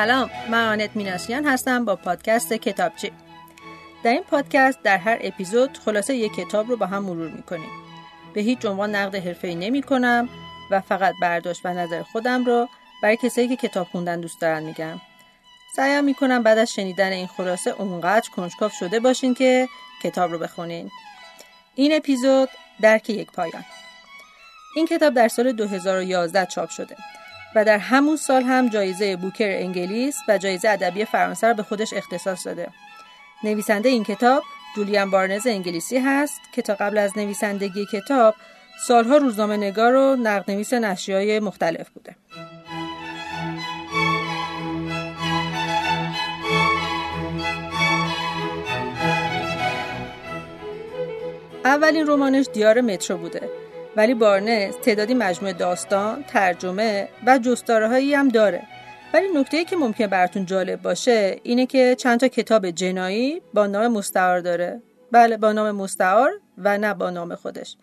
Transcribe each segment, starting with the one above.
سلام من آنت میناسیان هستم با پادکست کتابچی در این پادکست در هر اپیزود خلاصه یک کتاب رو با هم مرور می‌کنیم. به هیچ عنوان نقد حرفه‌ای نمی کنم و فقط برداشت و نظر خودم رو برای کسایی که کتاب خوندن دوست دارن میگم. سعیم می‌کنم بعد از شنیدن این خلاصه اونقدر کنجکاو شده باشین که کتاب رو بخونین. این اپیزود درک یک پایان. این کتاب در سال 2011 چاپ شده. و در همون سال هم جایزه بوکر انگلیس و جایزه ادبی فرانسه را به خودش اختصاص داده. نویسنده این کتاب جولیان بارنز انگلیسی هست که تا قبل از نویسندگی کتاب سالها روزنامه نگار و نقد نویس نشریهای مختلف بوده. اولین رمانش دیار مترو بوده ولی بارنس تعدادی مجموعه داستان، ترجمه و جستاره هایی هم داره. ولی نکته که ممکن براتون جالب باشه اینه که چند تا کتاب جنایی با نام مستعار داره. بله با نام مستعار و نه با نام خودش.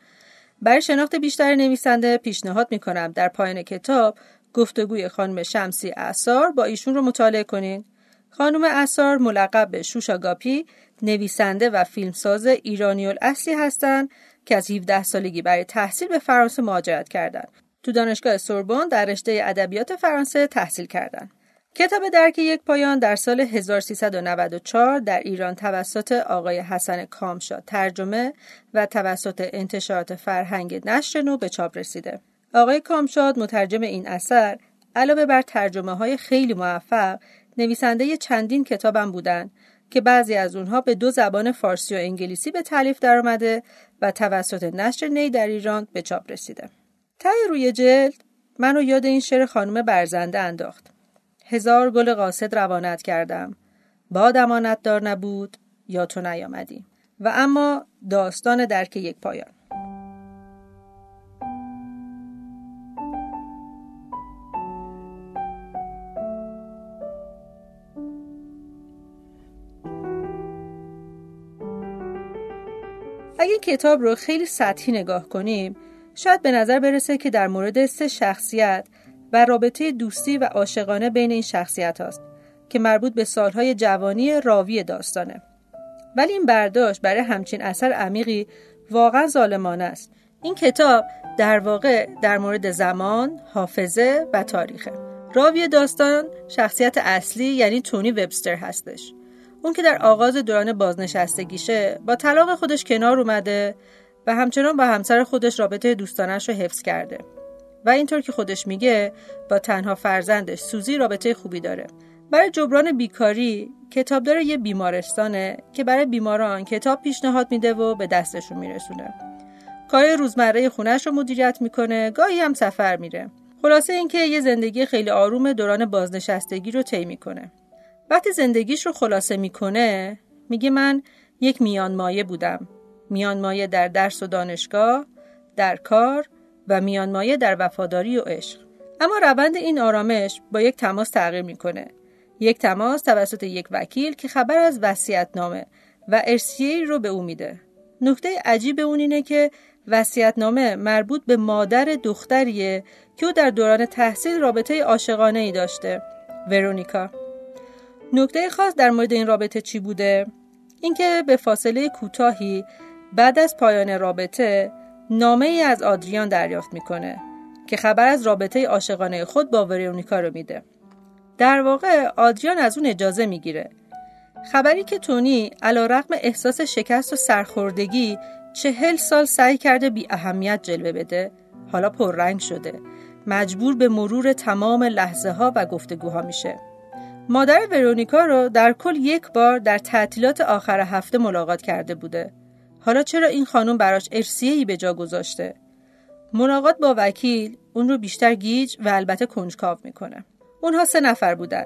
برای شناخت بیشتر نویسنده پیشنهاد می‌کنم در پایان کتاب گفتگوی خانم شمسی اثار با ایشون رو مطالعه کنین. خانم اثار ملقب به شوشا گاپی نویسنده و فیلمساز ایرانی اصلی هستند که از 17 سالگی برای تحصیل به فرانسه مهاجرت کردند. تو دانشگاه سوربن در رشته ادبیات فرانسه تحصیل کردند. کتاب درک یک پایان در سال 1394 در ایران توسط آقای حسن کامشا ترجمه و توسط انتشارات فرهنگ نشر نو به چاپ رسیده. آقای کامشاد مترجم این اثر علاوه بر ترجمه های خیلی موفق نویسنده چندین کتابم بودند که بعضی از اونها به دو زبان فارسی و انگلیسی به تعلیف درآمده و توسط نشر نی در ایران به چاپ رسیده. تای روی جلد منو یاد این شعر خانم برزنده انداخت. هزار گل قاصد روانت کردم. باد امانت دار نبود یا تو نیامدی. و اما داستان درک یک پایان. اگه این کتاب رو خیلی سطحی نگاه کنیم شاید به نظر برسه که در مورد سه شخصیت و رابطه دوستی و عاشقانه بین این شخصیت هاست که مربوط به سالهای جوانی راوی داستانه. ولی این برداشت برای همچین اثر عمیقی واقعا ظالمانه است. این کتاب در واقع در مورد زمان، حافظه و تاریخه. راوی داستان شخصیت اصلی یعنی تونی وبستر هستش. اون که در آغاز دوران بازنشستگیشه با طلاق خودش کنار اومده و همچنان با همسر خودش رابطه دوستانش رو حفظ کرده. و اینطور که خودش میگه با تنها فرزندش سوزی رابطه خوبی داره. برای جبران بیکاری کتابدار یه بیمارستانه که برای بیماران کتاب پیشنهاد میده و به دستشون میرسونه. کار روزمره خونش رو مدیریت می‌کنه گاهی هم سفر میره. خلاصه اینکه یه زندگی خیلی آروم دوران بازنشستگی رو طی می‌کنه. وقتی زندگیش رو خلاصه می‌کنه میگه من یک میان مایه بودم. میان مایه در درس و دانشگاه در کار و میان مایه در وفاداری و عشق. اما روند این آرامش با یک تماس تغییر می‌کنه. یک تماس توسط یک وکیل که خبر از وصیت نامه و ارسیه رو به او میده. نکته عجیب اون اینه که نامه مربوط به مادر دختریه که او در دوران تحصیل رابطه عاشقانه ای داشته ورونیکا. نکته خاص در مورد این رابطه چی بوده؟ اینکه به فاصله کوتاهی بعد از پایان رابطه نامه ای از آدریان دریافت می‌کنه که خبر از رابطه عاشقانه خود با ورونیکا رو میده. در واقع آدریان از اون اجازه می‌گیره. خبری که تونی علا رقم احساس شکست و سرخوردگی چهل سال سعی کرده بی اهمیت جلوه بده حالا پررنگ شده. مجبور به مرور تمام لحظه ها و گفتگوها میشه. مادر ورونیکا رو در کل یک بار در تعطیلات آخر هفته ملاقات کرده بوده. حالا چرا این خانم براش ای به جا گذاشته؟ ملاقات با وکیل اون رو بیشتر گیج و البته کنجکاو می‌کنه. اونها سه نفر بودن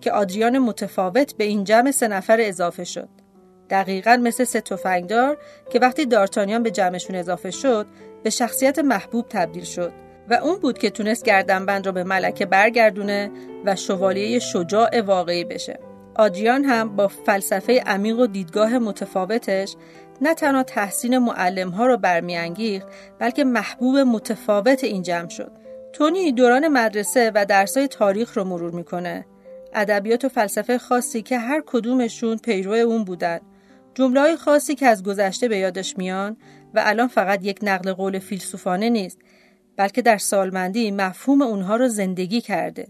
که آدریان متفاوت به این جمع سه نفر اضافه شد. دقیقا مثل سه تفنگدار که وقتی دارتانیان به جمعشون اضافه شد به شخصیت محبوب تبدیل شد و اون بود که تونست گردنبند را به ملکه برگردونه و شوالیه شجاع واقعی بشه. آدریان هم با فلسفه عمیق و دیدگاه متفاوتش نه تنها تحسین معلم ها رو برمیانگیخت بلکه محبوب متفاوت این جمع شد. تونی دوران مدرسه و درسای تاریخ رو مرور می‌کنه ادبیات و فلسفه خاصی که هر کدومشون پیرو اون بودن جمله خاصی که از گذشته به یادش میان و الان فقط یک نقل قول فیلسوفانه نیست بلکه در سالمندی مفهوم اونها رو زندگی کرده.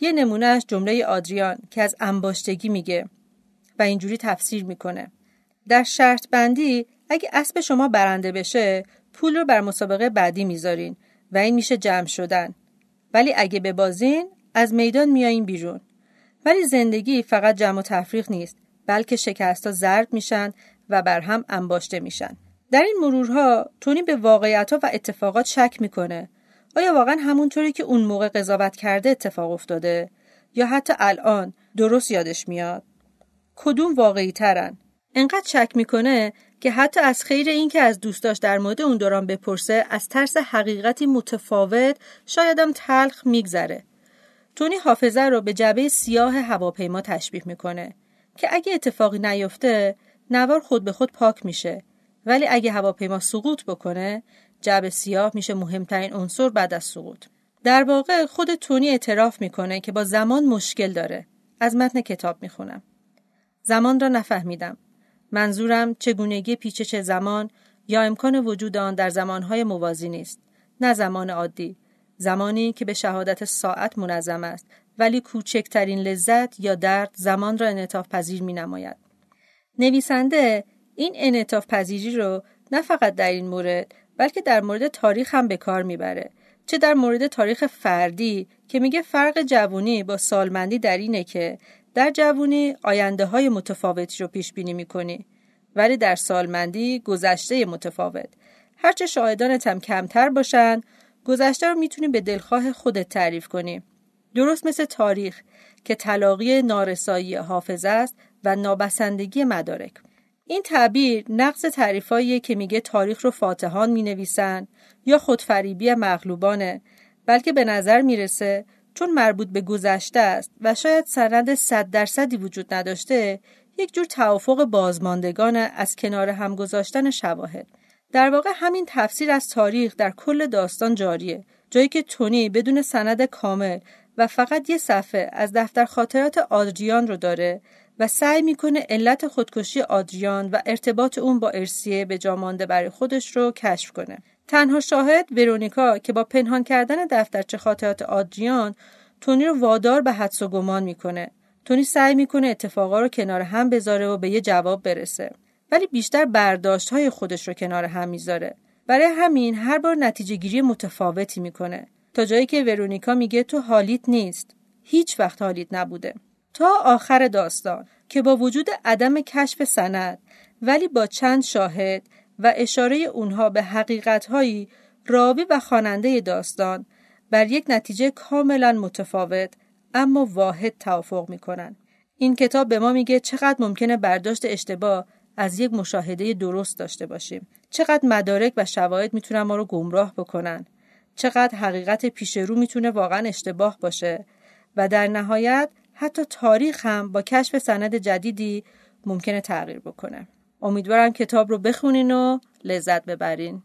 یه نمونهش جمله آدریان که از انباشتگی میگه و اینجوری تفسیر می‌کنه. در شرط بندی اگه اسب شما برنده بشه پول رو بر مسابقه بعدی می‌ذارین و این میشه جمع شدن. ولی اگه ببازین از میدان میایین بیرون. ولی زندگی فقط جمع و تفریق نیست بلکه شکست ها زرد میشن و بر هم انباشته میشن. در این مرورها تونی به واقعیت ها و اتفاقات شک می‌کنه. آیا واقعا همونطوری که اون موقع قضاوت کرده اتفاق افتاده؟ یا حتی الان درست یادش میاد؟ کدوم واقعی ترن انقدر شک می‌کنه که حتی از خیر این که از دوستاش در مورد اون دوران بپرسه از ترس حقیقتی متفاوت شایدم تلخ میگذره. تونی حافظه رو به جبه سیاه هواپیما تشبیه می‌کنه که اگه اتفاقی نیفته نوار خود به خود پاک میشه. ولی اگه هواپیما سقوط بکنه جعبه سیاه میشه مهمترین عنصر بعد از سقوط. در واقع خود تونی اعتراف می‌کنه که با زمان مشکل داره. از متن کتاب می‌خونم. زمان را نفهمیدم. منظورم چگونگی پیچش زمان یا امکان وجود آن در زمانهای موازی نیست. نه زمان عادی. زمانی که به شهادت ساعت منظم است ولی کوچکترین لذت یا درد زمان را انعطاف پذیر می نماید. نویسنده این انعطاف پذیری رو نه فقط در این مورد بلکه در مورد تاریخ هم به کار می‌بره. چه در مورد تاریخ فردی که میگه فرق جوونی با سالمندی در اینه که در جوونی آینده های متفاوتی رو پیش بینی می‌کنی ولی در سالمندی گذشته متفاوت. هرچه شاهدانت هم کمتر باشن گذشته رو می‌تونی به دلخواه خودت تعریف کنی. درست مثل تاریخ که تلاقی نارسایی حافظه است و نابسندگی مدارک. این تعبیر نقص تعریفاییه که میگه تاریخ رو فاتحان می‌نویسن یا خودفریبی مغلوبانه بلکه به نظر می‌رسه چون مربوط به گذشته است و شاید سند صد درصدی وجود نداشته یک جور توافق بازماندگان از کنار هم گذاشتن شواهد. در واقع همین تفسیر از تاریخ در کل داستان جاریه جایی که تونی بدون سند کامل و فقط یه صفحه از دفتر خاطرات آدریان رو داره و سعی می‌کنه علت خودکشی آدریان و ارتباط اون با ارسیه به جامانده برای خودش رو کشف کنه. تنها شاهد ورونیکا که با پنهان کردن دفترچه خاطرات آدریان تونی رو وادار به حدس و گمان می‌کنه. تونی سعی می‌کنه اتفاقا رو کنار هم بذاره و به یه جواب برسه. ولی بیشتر برداشت های خودش رو کنار هم می‌ذاره. برای همین هر بار نتیجه گیری متفاوتی می‌کنه. تا جایی که ورونیکا میگه تو حالیت نیست. هیچ وقت حالیت نبوده. تا آخر داستان که با وجود عدم کشف سند ولی با چند شاهد و اشاره اونها به حقیقتهایی راوی و خواننده داستان بر یک نتیجه کاملا متفاوت اما واحد توافق می‌کنن. این کتاب به ما میگه چقدر ممکنه برداشت اشتباه از یک مشاهده درست داشته باشیم. چقدر مدارک و شواهد می‌تونن ما رو گمراه بکنن. چقدر حقیقت پیش رو می‌تونه واقعا اشتباه باشه و در نهایت حتی تاریخ هم با کشف سند جدیدی ممکنه تغییر بکنه. امیدوارم کتاب رو بخونین و لذت ببرین.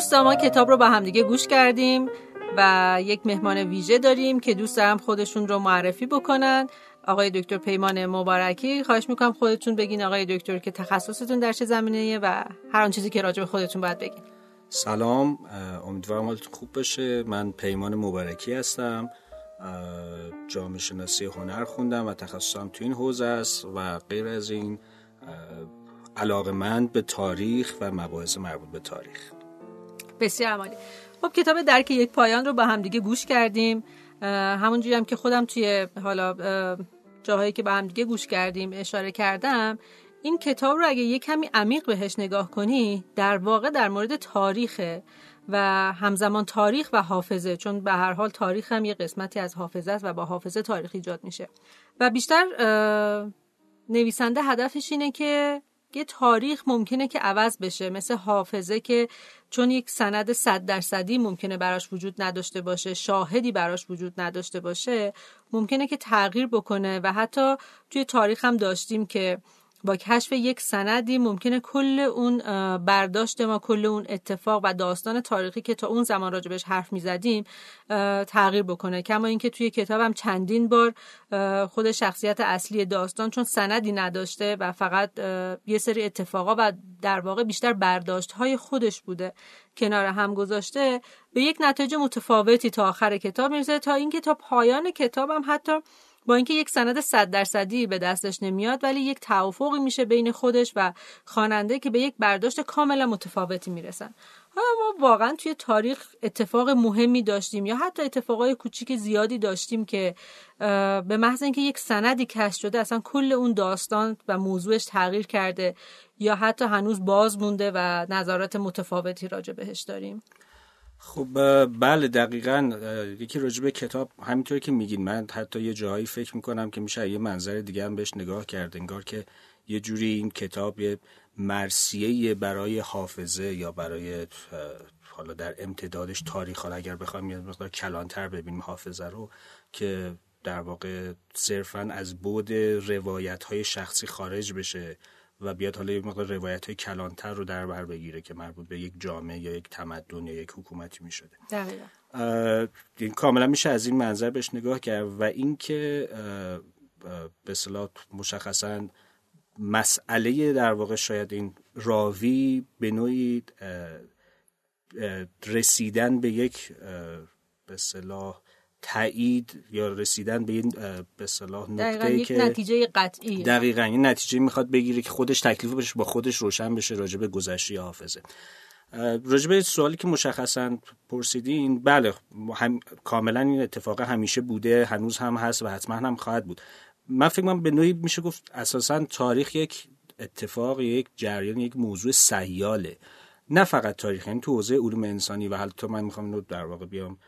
دوستان ما کتاب رو با همدیگه گوش کردیم و یک مهمان ویژه داریم که دوست دارم خودشون رو معرفی بکنن. آقای دکتر پیمان مبارکی خواهش می‌کنم خودتون بگین آقای دکتر که تخصصتون در چه زمینه و هر آن چیزی که راجع به خودتون باید بگین. سلام امیدوارم حالتون خوب باشه. من پیمان مبارکی هستم. جامعه شناسی هنر خوندم و تخصصم تو این حوزه است و غیر از این علاقه به تاریخ و مباحث مربوط به تاریخ. بسیار عمالی خب کتاب درک یک پایان رو با هم دیگه گوش کردیم. همونجوری هم که خودم توی حالا جاهایی که با هم دیگه گوش کردیم اشاره کردم این کتاب رو اگه یه کمی عمیق بهش نگاه کنی در واقع در مورد تاریخه و همزمان تاریخ و حافظه چون به هر حال تاریخ هم یه قسمتی از حافظه است و با حافظه تاریخ ایجاد میشه. و بیشتر نویسنده هدفش اینه که یه تاریخ ممکنه که عوض بشه مثل حافظه که چون یک سند صد درصدی ممکنه براش وجود نداشته باشه شاهدی براش وجود نداشته باشه ممکنه که تغییر بکنه. و حتی توی تاریخ هم داشتیم که با کشف یک سندی ممکنه کل اون برداشت ما کل اون اتفاق و داستان تاریخی که تا اون زمان راجبش حرف می‌زدیم تغییر بکنه. کما اینکه توی کتابم چندین بار خود شخصیت اصلی داستان چون سندی نداشته و فقط یه سری اتفاقا و در واقع بیشتر برداشت های خودش بوده کنار هم گذاشته به یک نتیجه متفاوتی تا آخر کتاب می‌رسه تا اینکه تا پایان کتابم حتی با اینکه یک سند صد درصدی به دستش نمیاد ولی یک توافقی میشه بین خودش و خواننده که به یک برداشت کاملا متفاوتی می‌رسن. حالا ما واقعا توی تاریخ اتفاق مهمی داشتیم یا حتی اتفاقای کوچیک زیادی داشتیم که به محض اینکه یک سندی کشف شده اصلا کل اون داستان و موضوعش تغییر کرده یا حتی هنوز باز مونده و نظارت متفاوتی راجع بهش داریم. خب بله دقیقا یکی راجب کتاب همینطوری که میگین. من حتی یه جایی فکر می‌کنم که میشه یه منظر دیگه هم بهش نگاه کرد انگار که یه جوری این کتاب یه مرسیه برای حافظه یا برای حالا در امتدادش تاریخ حالا اگر بخوایم یه مقدار کلانتر ببینیم حافظه رو که در واقع صرفا از بود روایت های شخصی خارج بشه. و بیاد حالا یک مقدار روایت های کلانتر رو در بر بگیره که مربوط به یک جامعه یا یک تمدن یا یک حکومتی می شده این کاملا میشه از این منظر بهش نگاه کرد و اینکه به صلاح مشخصا مسئله در واقع شاید این راوی به نوعی رسیدن به یک به صلاح تایید یا رسیدن به این به صلاح نقطه که نتیجه قطعی دقیقا این نتیجه می‌خواد بگیره که خودش تکلیف بشه با خودش روشن بشه راجع به گذشته حافظه. راجع به سوالی که مشخصا پرسیدین بله هم کاملا این اتفاق همیشه بوده هنوز هم هست و حتما هم خواهد بود. من فکر کنم به نوعی میشه گفت اساسا تاریخ یک اتفاق یک جریان یک موضوع سیاله. نه فقط تاریخ یعنی تو حوزه علوم انسانی و حالا تو من می‌خوام اینو در واقع بیام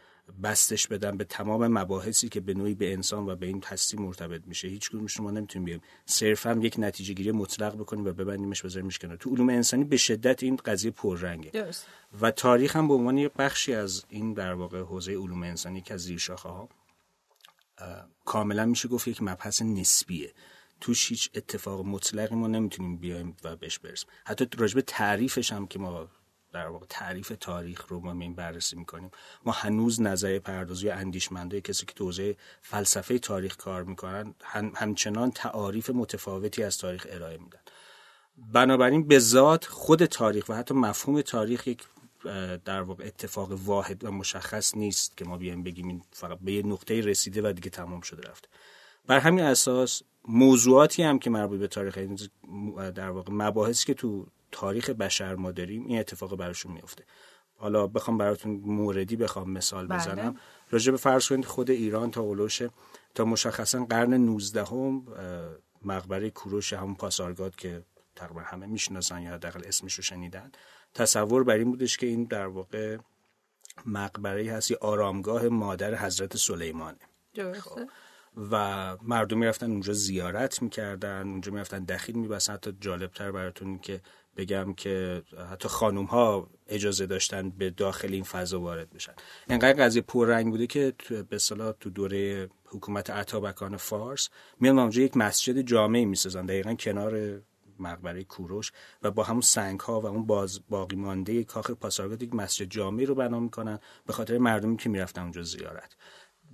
بستش بدم به تمام مباحثی که به نوعی به انسان و به این هستی مرتبط میشه. هیچ کدوم شما نمی‌تونیم بیایم صرفا یک نتیجه گیری مطلق بکنیم و ببندیمش بذاریمش کنار. تو علوم انسانی به شدت این قضیه پررنگه. درست. و تاریخ هم به عنوان یک بخشی از این در واقع حوزه علوم انسانی که از زیر شاخه ها کاملا میشه گفت یک مبحث نسبیه. توش هیچ اتفاق مطلقی ما نمی‌تونیم بیایم و بهش برسیم. حتی راجب تعریفش هم که ما در واقع تعریف تاریخ رو ما این بررسی می‌کنیم. ما هنوز نظر پردازی و اندیشمنده کسی که توزیع فلسفه تاریخ کار می‌کنن همچنان تعاریف متفاوتی از تاریخ ارائه میدن. بنابراین به ذات خود تاریخ و حتی مفهوم تاریخ یک در واقع اتفاق واحد و مشخص نیست که ما بیایم بگیم این فقط به یه نقطه رسیده و دیگه تمام شده رفته. بر همین اساس موضوعاتی هم که مربوط به تاریخ در واقع مباحثی که تو تاریخ بشر ما داریم این اتفاق براشون میفته حالا بخوام براتون موردی بخوام مثال بله. بزنم. راجع به فرض کنید خود ایران تا اولوشه تا مشخصا قرن 19 هم مقبره کوروش همون پاسارگاد که تقریبا همه می‌شناسن یا حداقل اسمش رو شنیدن. تصور بر این بودش که این در واقع مقبره هست یا آرامگاه مادر حضرت سلیمانه. خب. و مردم می‌رفتن اونجا زیارت می‌کردن اونجا می‌رفتن دخیل میبستن. حتی جالبتر براتون که بگم که حتی خانوم ها اجازه داشتن به داخل این فضا وارد بشن. انقدر قضیه پررنگ بوده که به صلاح تو دوره حکومت عطابکان فارس میان اونجا یک مسجد جامعی می‌سازن دقیقا کنار مقبره کوروش و با همون سنگ ها و اون باز باقی مانده کاخ پاسارگاد یک مسجد جامعی رو بنا می‌کنن به خاطر مردمی که می‌رفتن اونجا زیارت.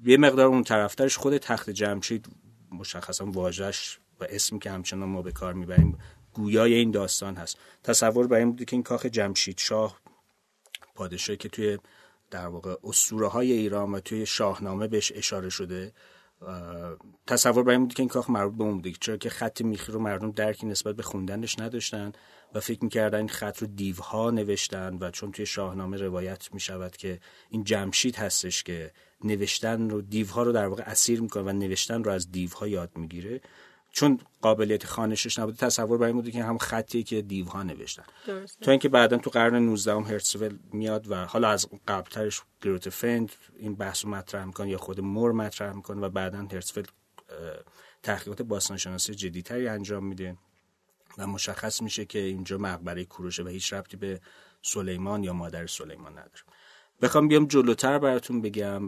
یه مقدار اون طرفترش خود تخت جمشید مشخصا واژش و اسمی که همچنان ما به کار می‌بریم گویای این داستان هست. تصور بر این بوده که این کاخ جمشید شاه پادشاهی که توی در واقع اسطوره های ایران و توی شاهنامه بهش اشاره شده تصور بر این بوده که این کاخ مربوط به اون بوده. چرا که خط میخی رو مردم درکی نسبت به خوندنش نداشتن و فکر می‌کردن این خط رو دیوها نوشتن و چون توی شاهنامه روایت می‌شود که این جمشید هستش که نوشتن رو دیوها رو در واقع اسیر می‌کنه و نوشتن رو از دیوها یاد می‌گیره چون قابلیت خانشش نبوده تصور برای بوده که هم خطی که دیوها نوشتن درسته. تا اینکه بعدا تو قرن 19 هم هرتزفل میاد و حالا از قبلترش گروتفند این بحث رو مطرح می‌کنه یا خود مور مطرح می‌کنه و بعدا هرتزفل تحقیقات باستانشناسی جدیتری انجام میده و مشخص میشه که اینجا مقبره کوروشه و هیچ ربطی به سلیمان یا مادر سلیمان نداره بخوام بیام جلوتر براتون بگم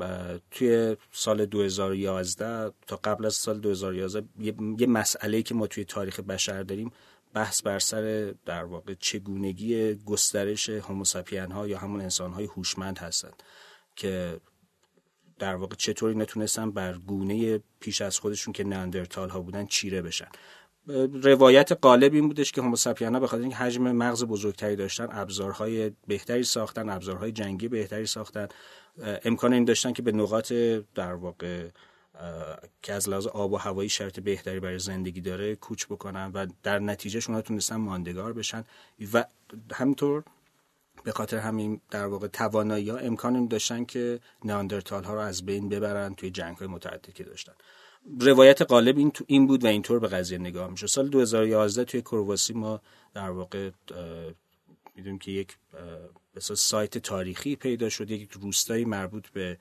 توی سال 2011 تا قبل از سال 2011 یه, یه مسئله که ما توی تاریخ بشر داریم بحث بر سر در واقع چگونگی گسترش هوموساپین ها یا همون انسان های هوشمند هستند که در واقع چطوری نتونستن بر گونه پیش از خودشون که ناندرتال ها بودن چیره بشن. روایت غالب این بودش که هوموساپینا به خاطر اینکه حجم مغز بزرگتری داشتن ابزارهای بهتری ساختن ابزارهای جنگی بهتری ساختن امکان این داشتن که به نقاط در واقع که از لحاظ آب و هوایی شرط بهتری برای زندگی داره کوچ بکنن و در نتیجه شما تونستن ماندگار بشن. و همینطور به خاطر همین در واقع توانایی ها امکان داشتن که ناندرتال ها رو از بین ببرن توی جنگ های متعددی که داشتن. روایت غالب این, این بود و اینطور به قضیه نگاه میشه سال 2011 توی کرواسی ما در واقع می‌دونیم که یک بسیار سایت تاریخی پیدا شد یک روستایی مربوط به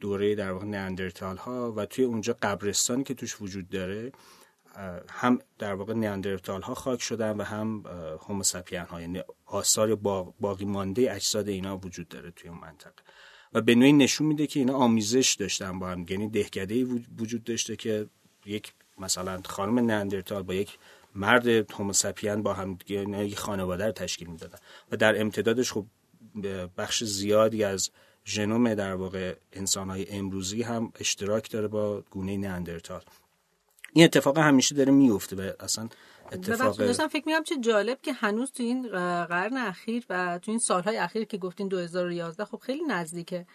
دوره در واقع نیاندرتال ها و توی اونجا قبرستانی که توش وجود داره هم در واقع نیاندرتال ها خاک شدن و هم هوموساپین ها آثار باقی مانده اجساد اینا وجود داره توی اون منطقه. و به نوعی نشون میده که اینا آمیزش داشتن با هم. یعنی دهکده وجود داشته که یک مثلا خانم نیاندرتال با یک مرد هوموساپین با هم یک خانواده رو تشکیل می‌دادن. و در امتدادش خب بخش زیادی از ژنوم در واقع انسانهای امروزی هم اشتراک داره با گونه نیاندرتال. این اتفاق همیشه داره میفته و اصلا اتفاق داشتم فکر میگم چه جالب که هنوز تو این قرن اخیر و تو این سالهای اخیر که گفتین 2011 خب خیلی نزدیکه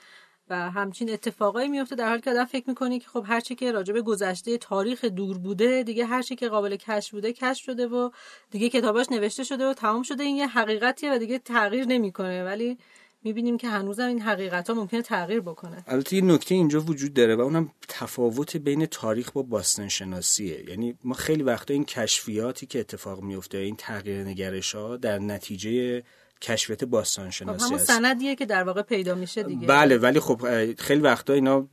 و همچین اتفاقایی میفته در حالی که آدم فکر می‌کنی که خب هرچی که راجع به گذشته تاریخ دور بوده دیگه هرچی که قابل کشف بوده کشف شده و دیگه کتاباش نوشته شده و تمام شده این یه حقیقتیه و دیگه تغییر نمی‌کنه. ولی می‌بینیم که هنوزم این حقیقت ها ممکنه تغییر بکنه. البته یه نکته اینجا وجود داره و اونم تفاوت بین تاریخ با باستان شناسیه یعنی ما خیلی وقتا این کشفیاتی که اتفاق میفته این تغییر نگرش ها در نتیجه کشفیت باستان خب، همون سندیه که در واقع پیدا میشه دیگه. بله ولی خب خیلی وقتا اینا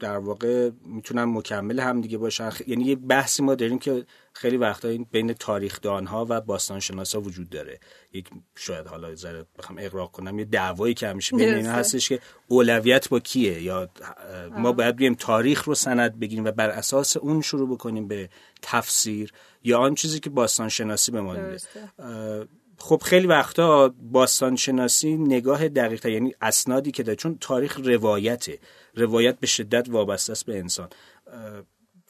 در واقع می‌تونن مکمل هم دیگه باشن. یعنی یه بحثی ما داریم که خیلی وقتا این بین تاریخدان ها و باستان شناسا وجود داره. یک شاید حالا ذره بخوام اقراق کنم یه دعوایی که همیشه بین اینا هستش که اولویت با کیه؟ یا ما باید بیم تاریخ رو سند بگیریم و بر اساس اون شروع بکنیم به تفسیر یا آن چیزی که باستان شناسی به ما خب خیلی وقتا باستان شناسی نگاه دقیق یعنی اسنادی که داره چون تاریخ روایته. روایت به شدت وابسته است به انسان.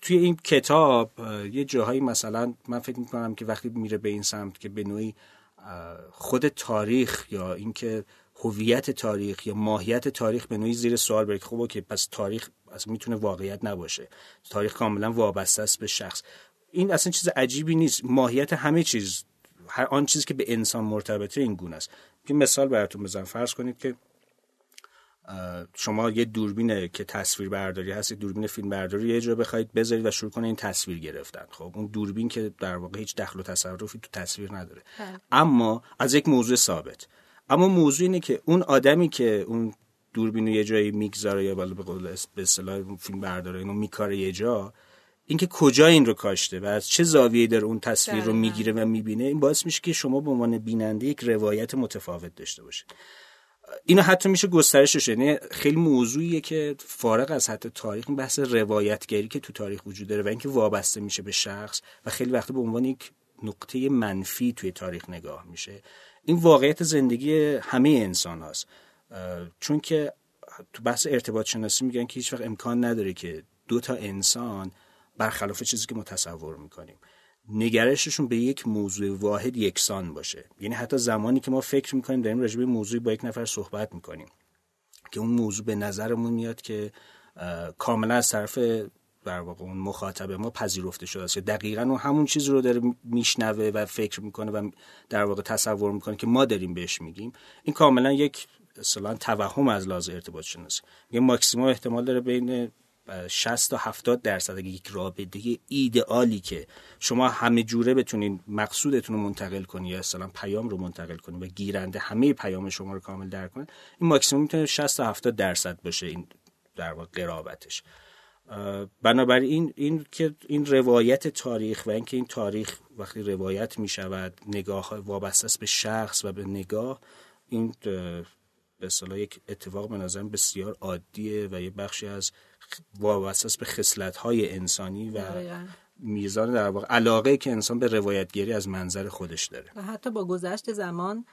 توی این کتاب یه جاهایی مثلا من فکر می‌کنم که وقتی میره به این سمت که به نوعی خود تاریخ یا اینکه هویت تاریخ یا ماهیت تاریخ به نوعی زیر سوال بره خب که پس تاریخ اصلا می‌تونه واقعیت نباشه. تاریخ کاملا وابسته است به شخص. این اصلا چیز عجیبی نیست. ماهیت همه چیز هر آن چیزی که به انسان مرتبطه این گونه است. یه مثال براتون بزنم. فرض کنید که شما یه دوربینه که تصویر برداری هست یه دوربین فیلم برداری یه جا بخواید بذارید و شروع کنید این تصویر گرفتن. خب اون دوربین که در واقع هیچ دخل و تصرفی تو تصویر نداره. بله. اما از یک موضوع ثابت. اما موضوع اینه که اون آدمی که اون دوربین یه جایی می‌گذاره یا به قول به اصطلاح فیلم برداره اینو میکاره یه جا اینکه کجا این رو کاشته و از چه زاویه‌ای در اون تصویر رو می‌گیره و می‌بینه این باعث میشه که شما به عنوان بیننده یک روایت متفاوت داشته باشید. اینو حتی میشه گسترشش یعنی خیلی موضوعیه که فارغ از حتی تاریخ این بحث روایتگری که تو تاریخ وجود داره و اینکه وابسته میشه به شخص و خیلی وقت به عنوان یک نقطه منفی توی تاریخ نگاه میشه. این واقعیت زندگی همه انسان هاست. چون که تو بحث ارتباط شناسی میگن که هیچ وقت امکان نداره که دو تا انسان برخلاف چیزی که ما تصور می‌کنیم. نگرششون به یک موضوع واحد یکسان باشه. یعنی حتی زمانی که ما فکر می‌کنیم داریم راجع به موضوعی با یک نفر صحبت می‌کنیم که اون موضوع به نظرمون میاد که کاملا از طرف در واقع اون مخاطب ما پذیرفته شده است. دقیقا اون همون چیز رو داره میشنوه و فکر می‌کنه و در واقع تصور می‌کنه که ما داریم بهش میگیم. این کاملا یک اصلا توهم از لحاظ ارتباط شناسی یه ماکسیموم احتمال داره بین 60 تا 70 درصد یک رابطه ایدئالی که شما همه جوره بتونین مقصودتون رو منتقل کنی یا اصلا پیام رو منتقل کنی و گیرنده همه پیام شما رو کامل درک کنه این ماکسیموم می‌تونه 60 تا 70 درصد باشه این در واقع قرابتش. بنابراین این که این روایت تاریخ و اینکه این تاریخ وقتی روایت می شود نگاه وابسته به شخص و به نگاه این به یک اتفاق به نظرم بسیار عادیه و یه بخشی از وابسته به خصلت های انسانی و میزان در واقع علاقه که انسان به روایتگری از منظر خودش داره. و حتی با گذشت زمان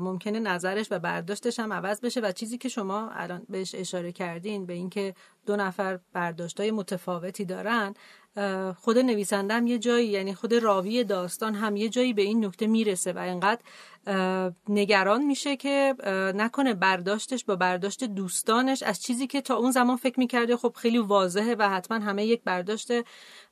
ممکنه نظرش و برداشتش هم عوض بشه و چیزی که شما الان بهش اشاره کردین به اینکه دو نفر برداشتای متفاوتی دارن خود نویسندم یه جایی یعنی خود راوی داستان هم یه جایی به این نکته می‌رسه و اینقدر نگران میشه که نکنه برداشتش با برداشت دوستانش. از چیزی که تا اون زمان فکر می‌کرده خب خیلی واضحه و حتما همه یک برداشت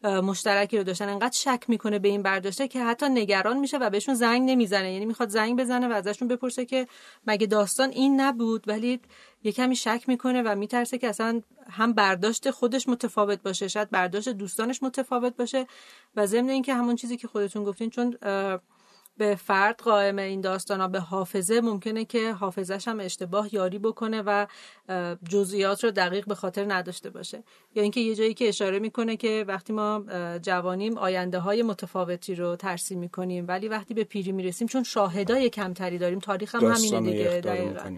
مشترکی رو داشتن. انقدر شک می‌کنه به این برداشته که حتی نگران میشه و بهشون زنگ نمی‌زنه. یعنی می‌خواد زنگ بزنه و ازشون بپرسه که مگه داستان این نبود؟ ولی یه کمی شک می‌کنه و میترسه که اصلا هم برداشت خودش متفاوت باشه شاید برداشت دوستانش متفاوت باشه و ضمن اینکه همون چیزی که خودتون گفتین چون به فرد قائم این داستان ها به حافظه. ممکنه که حافظش هم اشتباه یاری بکنه و جزئیات رو دقیق به خاطر نداشته باشه. یا اینکه یه جایی که اشاره می‌کنه که وقتی ما جوانیم آینده های متفاوتی رو ترسیم می‌کنیم ولی وقتی به پیری می‌رسیم چون شاهدای کمتری داریم تاریخ هم همینه دیگه دقیقا.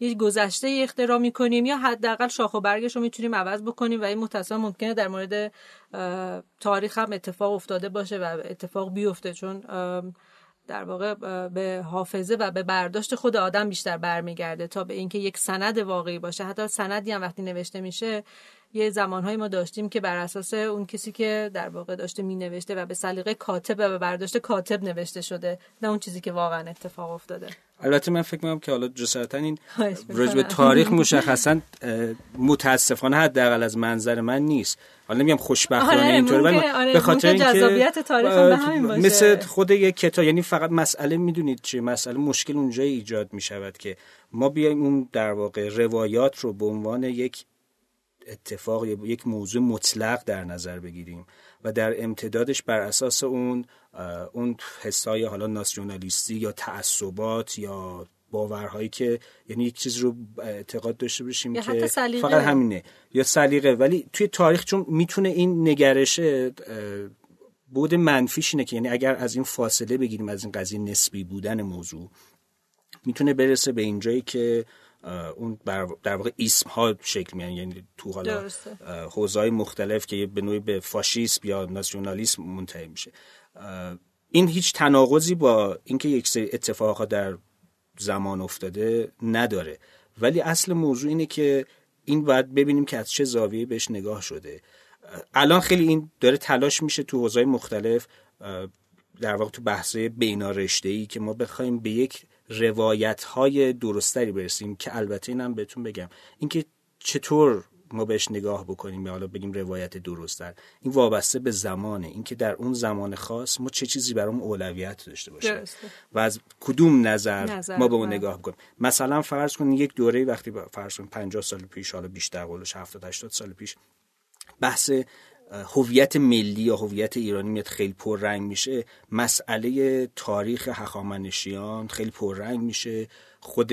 یه گذشته اختراع می‌کنیم یا حداقل شاخ و برگش رو می‌تونیم عوض بکنیم و این متاسفانه ممکنه در مورد تاریخ هم اتفاق افتاده باشه و اتفاق بیفته. چون در واقع به حافظه و به برداشت خود آدم بیشتر برمیگرده تا به اینکه یک سند واقعی باشه. حتی سندی هم وقتی نوشته میشه یه زمانهایی ما داشتیم که بر اساس اون کسی که در واقع داشته می نوشته و به سلیقه کاتب و به برداشت کاتب نوشته شده نه اون چیزی که واقعا اتفاق افتاده. البته من فکر می‌کنم که حالا جسارتا این به تاریخ مشخصا متاسفانه حداقل از منظر من نیست. حالا نمیگم خوشبختانه آره اینطوره ولی آره به خاطر اینکه جذابیت تاریخ به همین باشه. مثل خود یک کتاب یعنی فقط مسئله می‌دونید چه مسئله مشکل اونجا ایجاد می‌شود که ما بیایم اون در واقع روایات رو به عنوان یک اتفاق یا یک موضوع مطلق در نظر بگیریم. و در امتدادش بر اساس اون اون حسای حالا ناسیونالیستی یا تعصبات یا باورهایی که یعنی یک چیز رو اعتقاد داشته باشیم که فقط همینه. یا سلیقه. ولی توی تاریخ چون می‌تونه این نگرشه بود منفیش اینه که یعنی اگر از این فاصله بگیریم از این قضیه نسبی بودن موضوع می‌تونه برسه به اینجایی که اون در واقع اسم ها شکل میان یعنی تو حالا حوزه مختلف که به نوعی به فاشیسم یا ناسیونالیسم منتهی میشه. این هیچ تناقضی با اینکه یک سری اتفاقات در زمان افتاده نداره. ولی اصل موضوع اینه که این باید ببینیم که از چه زاویه بهش نگاه شده. الان خیلی این داره تلاش میشه تو حوزه مختلف در واقع تو بحثه بینا ای که ما بخوایم به یک روایت های درستری برسیم که البته اینم بهتون بگم. اینکه چطور ما بهش نگاه بکنیم یا حالا بگیم روایت درستتر این وابسته به زمانه. اینکه در اون زمان خاص ما چه چیزی برام اولویت داشته باشه و از کدوم نظر, ما به اون نگاه بکنیم. مثلا فرض کنید یک دوره وقتی فرض کنید 50 سال پیش حالا بیشتر قولش 70 80 سال پیش بحث هویت ملی یا هویت ایرانی میاد خیلی پررنگ میشه. مسئله تاریخ هخامنشیان خیلی پررنگ میشه. خود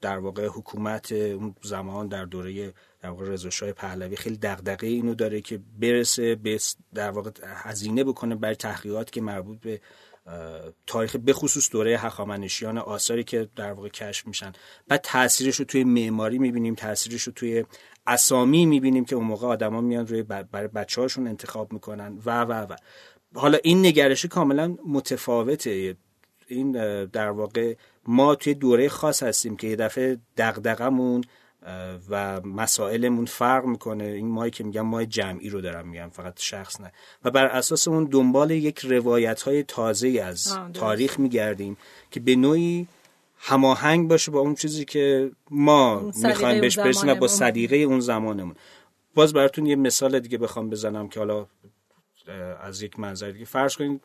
در واقع حکومت اون زمان در دوره در واقع پهلوی خیلی دغدغه اینو داره که برسه به در واقع هزینه بکنه بر تحقیقات که مربوط به تاریخ به خصوص دوره هخامنشیان آثاری که در واقع کشف میشن. بعد تاثیرش رو توی معماری می‌بینیم تاثیرش رو توی اسامی می‌بینیم که اون موقع آدما میان روی برای بچه هاشون انتخاب می‌کنن. و و و. حالا این نگرش کاملا متفاوته. این در واقع ما توی دوره خاص هستیم که یه دفعه دغدغمون و مسائلمون فرق می‌کنه. این ماهی که میگم ماه جمعی رو دارم میگم فقط شخص نه. و بر اساس اون دنبال یک روایت های تازه از تاریخ میگردیم که به نوعی هماهنگ باشه با اون چیزی که ما می‌خوایم بهش برسیم و با صدیقه اون زمانمون. باز براتون یه مثال دیگه بخوام بزنم که حالا از یک منظر دیگه. فرض کنید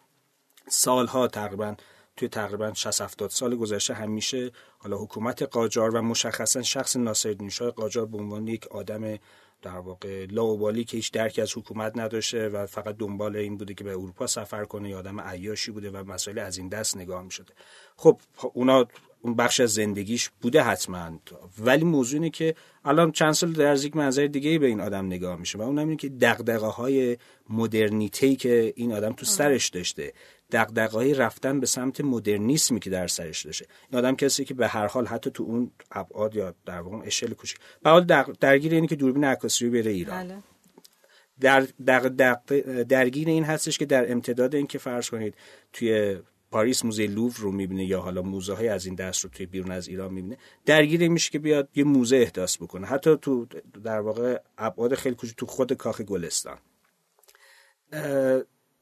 سالها تقریبا توی تقریبا 60 70 سال گذشته همیشه حالا حکومت قاجار و مشخصا شخص ناصرالدین شاه قاجار به عنوان یک آدم در واقع لاوبالی که هیچ درکی از حکومت نداشته و فقط دنبال این بوده که به اروپا سفر کنه یا آدم عیاشی بوده و مسائل از این دست نگاه می شده خب اونا اون بخش از زندگیش بوده حتما. ولی موضوع اینه که الان چند سال در از یک منظر دیگه به این آدم نگاه میشه و اون اینه که دغدغه های مدرنیته که این آدم تو سرش داشته دغدغه های رفتن به سمت مدرنیسمی که در سرش داشته. این آدم کسی که به هر حال حتی تو اون ابعاد یا در واقع اشل کوچیک. به حال درگیر اینه که دوربین عکاسی بره ایران. بله. در, در, درگیر این هستش که در امتداد این که فرض کنید توی پاریس موزه لوور رو می‌بینه یا حالا موزه های از این دست رو توی بیرون از ایران می‌بینه درگیر میشه که بیاد یه موزه احداث بکنه. حتی تو در واقع ابعاد خیلی کوچیک تو خود کاخ گلستان.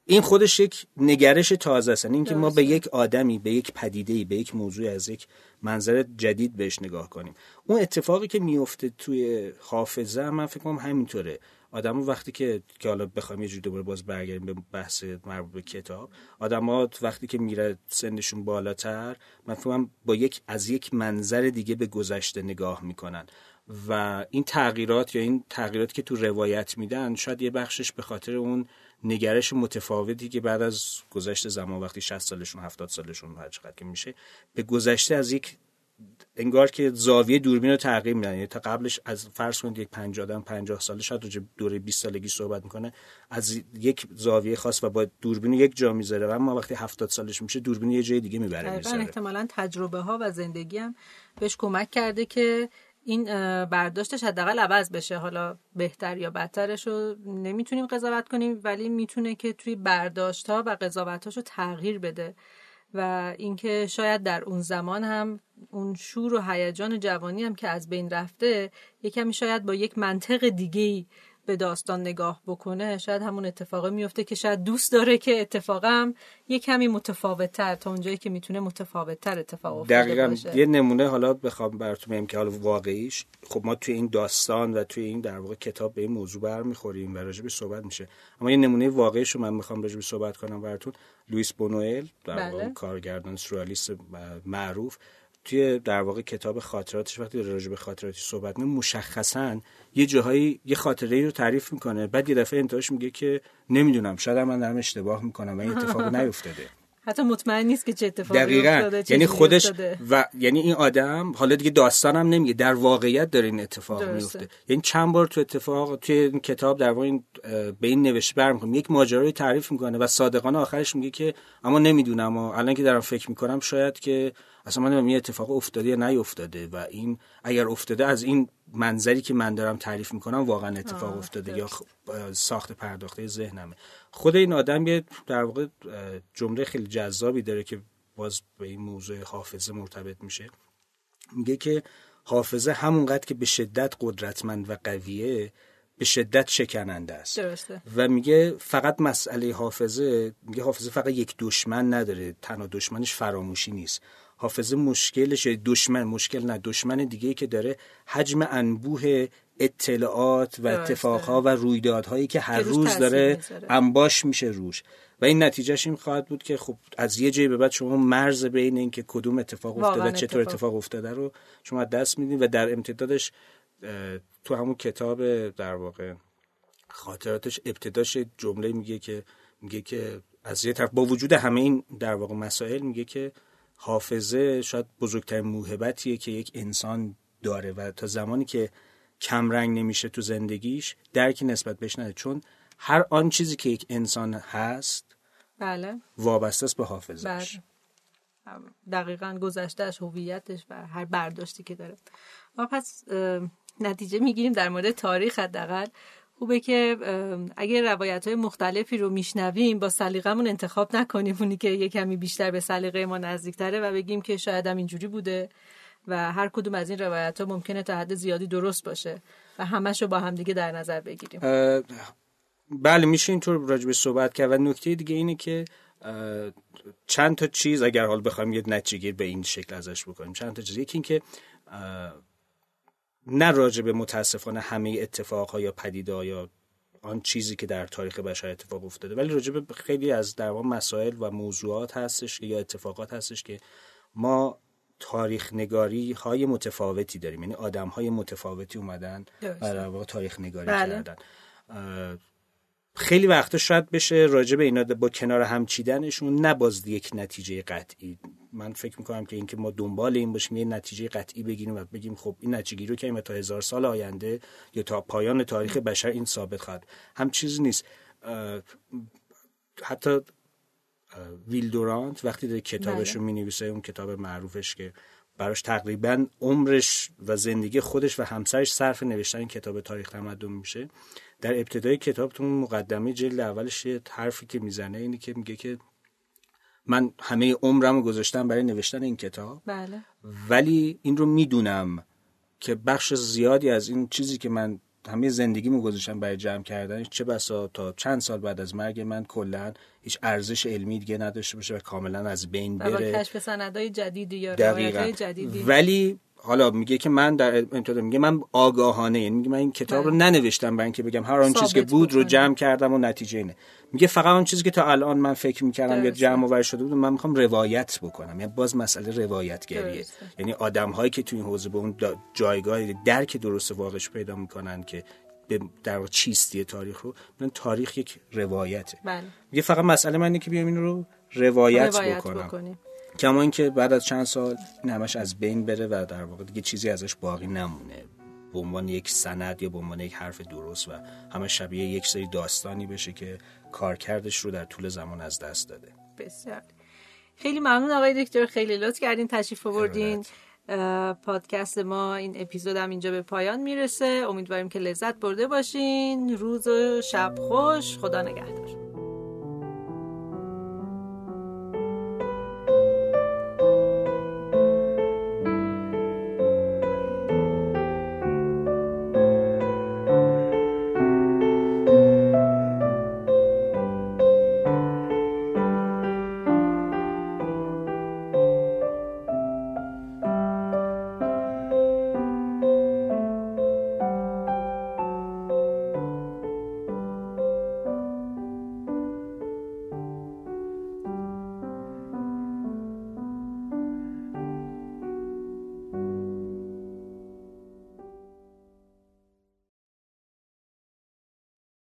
این خودش یک نگرش تازه است. یعنی اینکه ما به یک آدمی به یک پدیده به یک موضوع از یک منظر جدید بهش نگاه کنیم. اون اتفاقی که میفته توی حافظه من فکر کنم همینطوره. آدم وقتی که که حالا بخوام یه جوری دوباره باز برگردیم به بحث مربوط به کتاب آدم وقتی که میره سنشون بالاتر من با یک از یک منظر دیگه به گذشته نگاه می‌کنن. و این تغییرات یا این تغییراتی که تو روایت میدن شاید یه بخشش به خاطر اون نگرش متفاوتی که بعد از گذشته زمان وقتی 60 سالشون 70 سالشون هر چقدر که میشه به گذشته از یک انگار که زاویه دوربین رو تغییر میدن. یعنی تا قبلش از فرض کنید یک 50 آدم 50 ساله شاید راجع دوره 20 سالگی صحبت می‌کنه. از یک زاویه خاص و با دوربین یک جا می‌ذاره و اما وقتی 70 سالش میشه دوربین یه جای دیگه می‌بره می‌ذاره. احتمالاً تجربه ها و زندگی هم بهش کمک کرده که این برداشتش حداقل عوض بشه. حالا بهتر یا بدترش رو نمی‌تونیم قضاوت کنیم ولی می‌تونه که توی برداشت ها و قضاوتاش رو تغییر بده. و اینکه شاید در اون زمان هم اون شور و هیجان جوانی هم که از بین رفته یکمی شاید با یک منطق دیگه به داستان نگاه بکنه شاید همون اتفاقه میفته که شاید دوست داره که اتفاقم یه کمی متفاوتتر تا اونجایی که می‌تونه متفاوتتر اتفاق افتاده دقیقا باشه. یه نمونه حالا بخوام براتون بگم که حالا واقعیش خب ما توی این داستان و توی این در واقع کتاب به این موضوع برمیخوریم و راجع صحبت میشه اما یه نمونه واقعیش رو من می‌خوام راجع صحبت کنم براتون لوئیس بونوئل در واقع بله. کارگردان سورئالیست معروف توی در واقع کتاب خاطراتش وقتی راجع به خاطراتی صحبت می مشخصا یه جاهایی یه خاطره رو تعریف می‌کنه. بعد یه دفعه انتهاش میگه که نمی‌دونم شاید من دارم اشتباه می‌کنم و این اتفاق نیفتاده. حتی مطمئن نیست که چه اتفاقی دقیقا. افتاده یعنی خودش و یعنی این آدم حالا دیگه داستانم نمیگه در واقعیت داره این اتفاق میفته. یعنی چند بار تو اتفاق توی این کتاب در واقع این به این نوشته برمیخوام یک ماجرایی تعریف می‌کنه و صادقانه آخرش میگه که اما نمی‌دونم و الان که دارم فکر می‌کنم شاید که اصلا من این اتفاق افتاده یا نیفتاده و این اگر افتاده از این منظری که من دارم تعریف می‌کنم واقعا اتفاق افتاده یا ساخت پرداخته ذهنمه. خود این آدم یه در واقع جمله خیلی جذابی داره که باز به این موضوع حافظه مرتبط میشه. میگه که حافظه همونقدر که به شدت قدرتمند و قویه به شدت شکننده است. درسته. و میگه فقط مسئله حافظه میگه حافظه فقط یک دشمن نداره تنها دشمنش فراموشی نیست. حافظه مشکلش دشمن مشکل نه دشمن دیگه که داره حجم انبوه اطلاعات و اتفاقها و رویدادهایی که هر روز داره انباش میشه روش. و این نتیجهش این خواهد بود که خب از یه جایی به بعد شما مرز بین این که کدوم اتفاق افتاده چطور اتفاق. افتاده رو شما دست میدین و در امتدادش تو همون کتاب در واقع خاطراتش ابتداش جمله میگه که میگه که از یه طرف با وجود همه این در واقع مسائل میگه که حافظه شاید بزرگترین موهبتیه که یک انسان داره و تا زمانی که کمرنگ نمیشه تو زندگیش درکی نسبت بهش نده چون هر آن چیزی که یک انسان هست بله. وابسته است به حافظش بله. دقیقا گذشتهش هویتش و هر برداشتی که داره. ما پس نتیجه می‌گیریم در مورد تاریخ حداقل. خوبه که اگر روایت های مختلفی رو میشنویم با سلیقمون انتخاب نکنیم اونی که یه کمی بیشتر به سلیقه ما نزدیکتره و بگیم که شاید هم اینجوری بوده و هر کدوم از این روایت ها ممکنه تا حد زیادی درست باشه و همش رو با هم دیگه در نظر بگیریم. بله میشه اینطور راجب صحبت کرد و نکته دیگه اینه که چند تا چیز اگر حال بخوایم یه نتیجه به این شکل ازش بکنیم. چند تا چیز. یکی اینکه نه راجع به متاسفانه همه اتفاقها یا پدیده یا آن چیزی که در تاریخ بشر اتفاق افتاده ولی راجع به خیلی از در مسائل و موضوعات هستش یا اتفاقات هستش که ما تاریخ نگاری های متفاوتی داریم یعنی آدم های متفاوتی اومدن. و تاریخ نگاری بله. کردن خیلی وقتا شاید بشه راجع به اینا با کنار هم چیدنشون نباز یک نتیجه قطعی. من فکر می‌کنم که اینکه ما دنبال این باشیم یه نتیجه قطعی بگیریم و بگیم خب این نتیجه رو که تا هزار سال آینده یا تا پایان تاریخ بشر این ثابت خواهد. هم چیزی نیست. حتی اه، ویل دورانت وقتی داره کتابش رو می نویسه اون کتاب معروفش که براش تقریبا عمرش و زندگی خودش و همسرش صرف نوشتن این کتاب تاریخ تمدن میشه. در ابتدای کتاب تو اون مقدمه جلد اولش یه حرفی که می‌زنه اینه که میگه که من همه عمرم گذاشتم برای نوشتن این کتاب. بله. ولی این رو می‌دونم که بخش زیادی از این چیزی که من همه زندگیمو گذاشتم برای جمع کردنش. چه بسا تا چند سال بعد از مرگ من کلا هیچ ارزش علمی دیگه نداشته باشه و کاملا از بین بره. کشف سندهای جدیدی یا. روایتهای جدیدی. ولی حالا میگه که من در ابتدا میگه من آگاهانه یعنی میگه من این کتاب رو بله. ننوشتم برای اینکه بگم هر آن چیزی که بود رو بکنی. جمع کردم و نتیجه اینه میگه فقط آن چیزی که تا الان من فکر می‌کردم یا. جمع آور شده بود من می‌خوام روایت بکنم یعنی باز مسئله روایتگریه. یعنی آدم هایی که تو این حوزه به اون جایگاه درک درست واقعش پیدا می‌کنن که به در واقع چیستی تاریخ رو میگن تاریخ یک روایته بله میگه فقط مسئله من اینه که بیام این رو روایت, روایت بکنم بکنیم کما اینکه بعد از چند سال این همش از بین بره و در واقع دیگه چیزی ازش باقی نمونه. به عنوان یک سند یا به عنوان یک حرف درست و همه شبیه یک سری داستانی بشه که کارکردش رو در طول زمان از دست داده. بسیار. خیلی ممنون آقای دکتر خیلی لطف کردین تشریف آوردین. پادکست ما این اپیزود هم اینجا به پایان می‌رسه. امیدواریم که لذت برده باشین. روز و شب خوش. خدا نگهدار.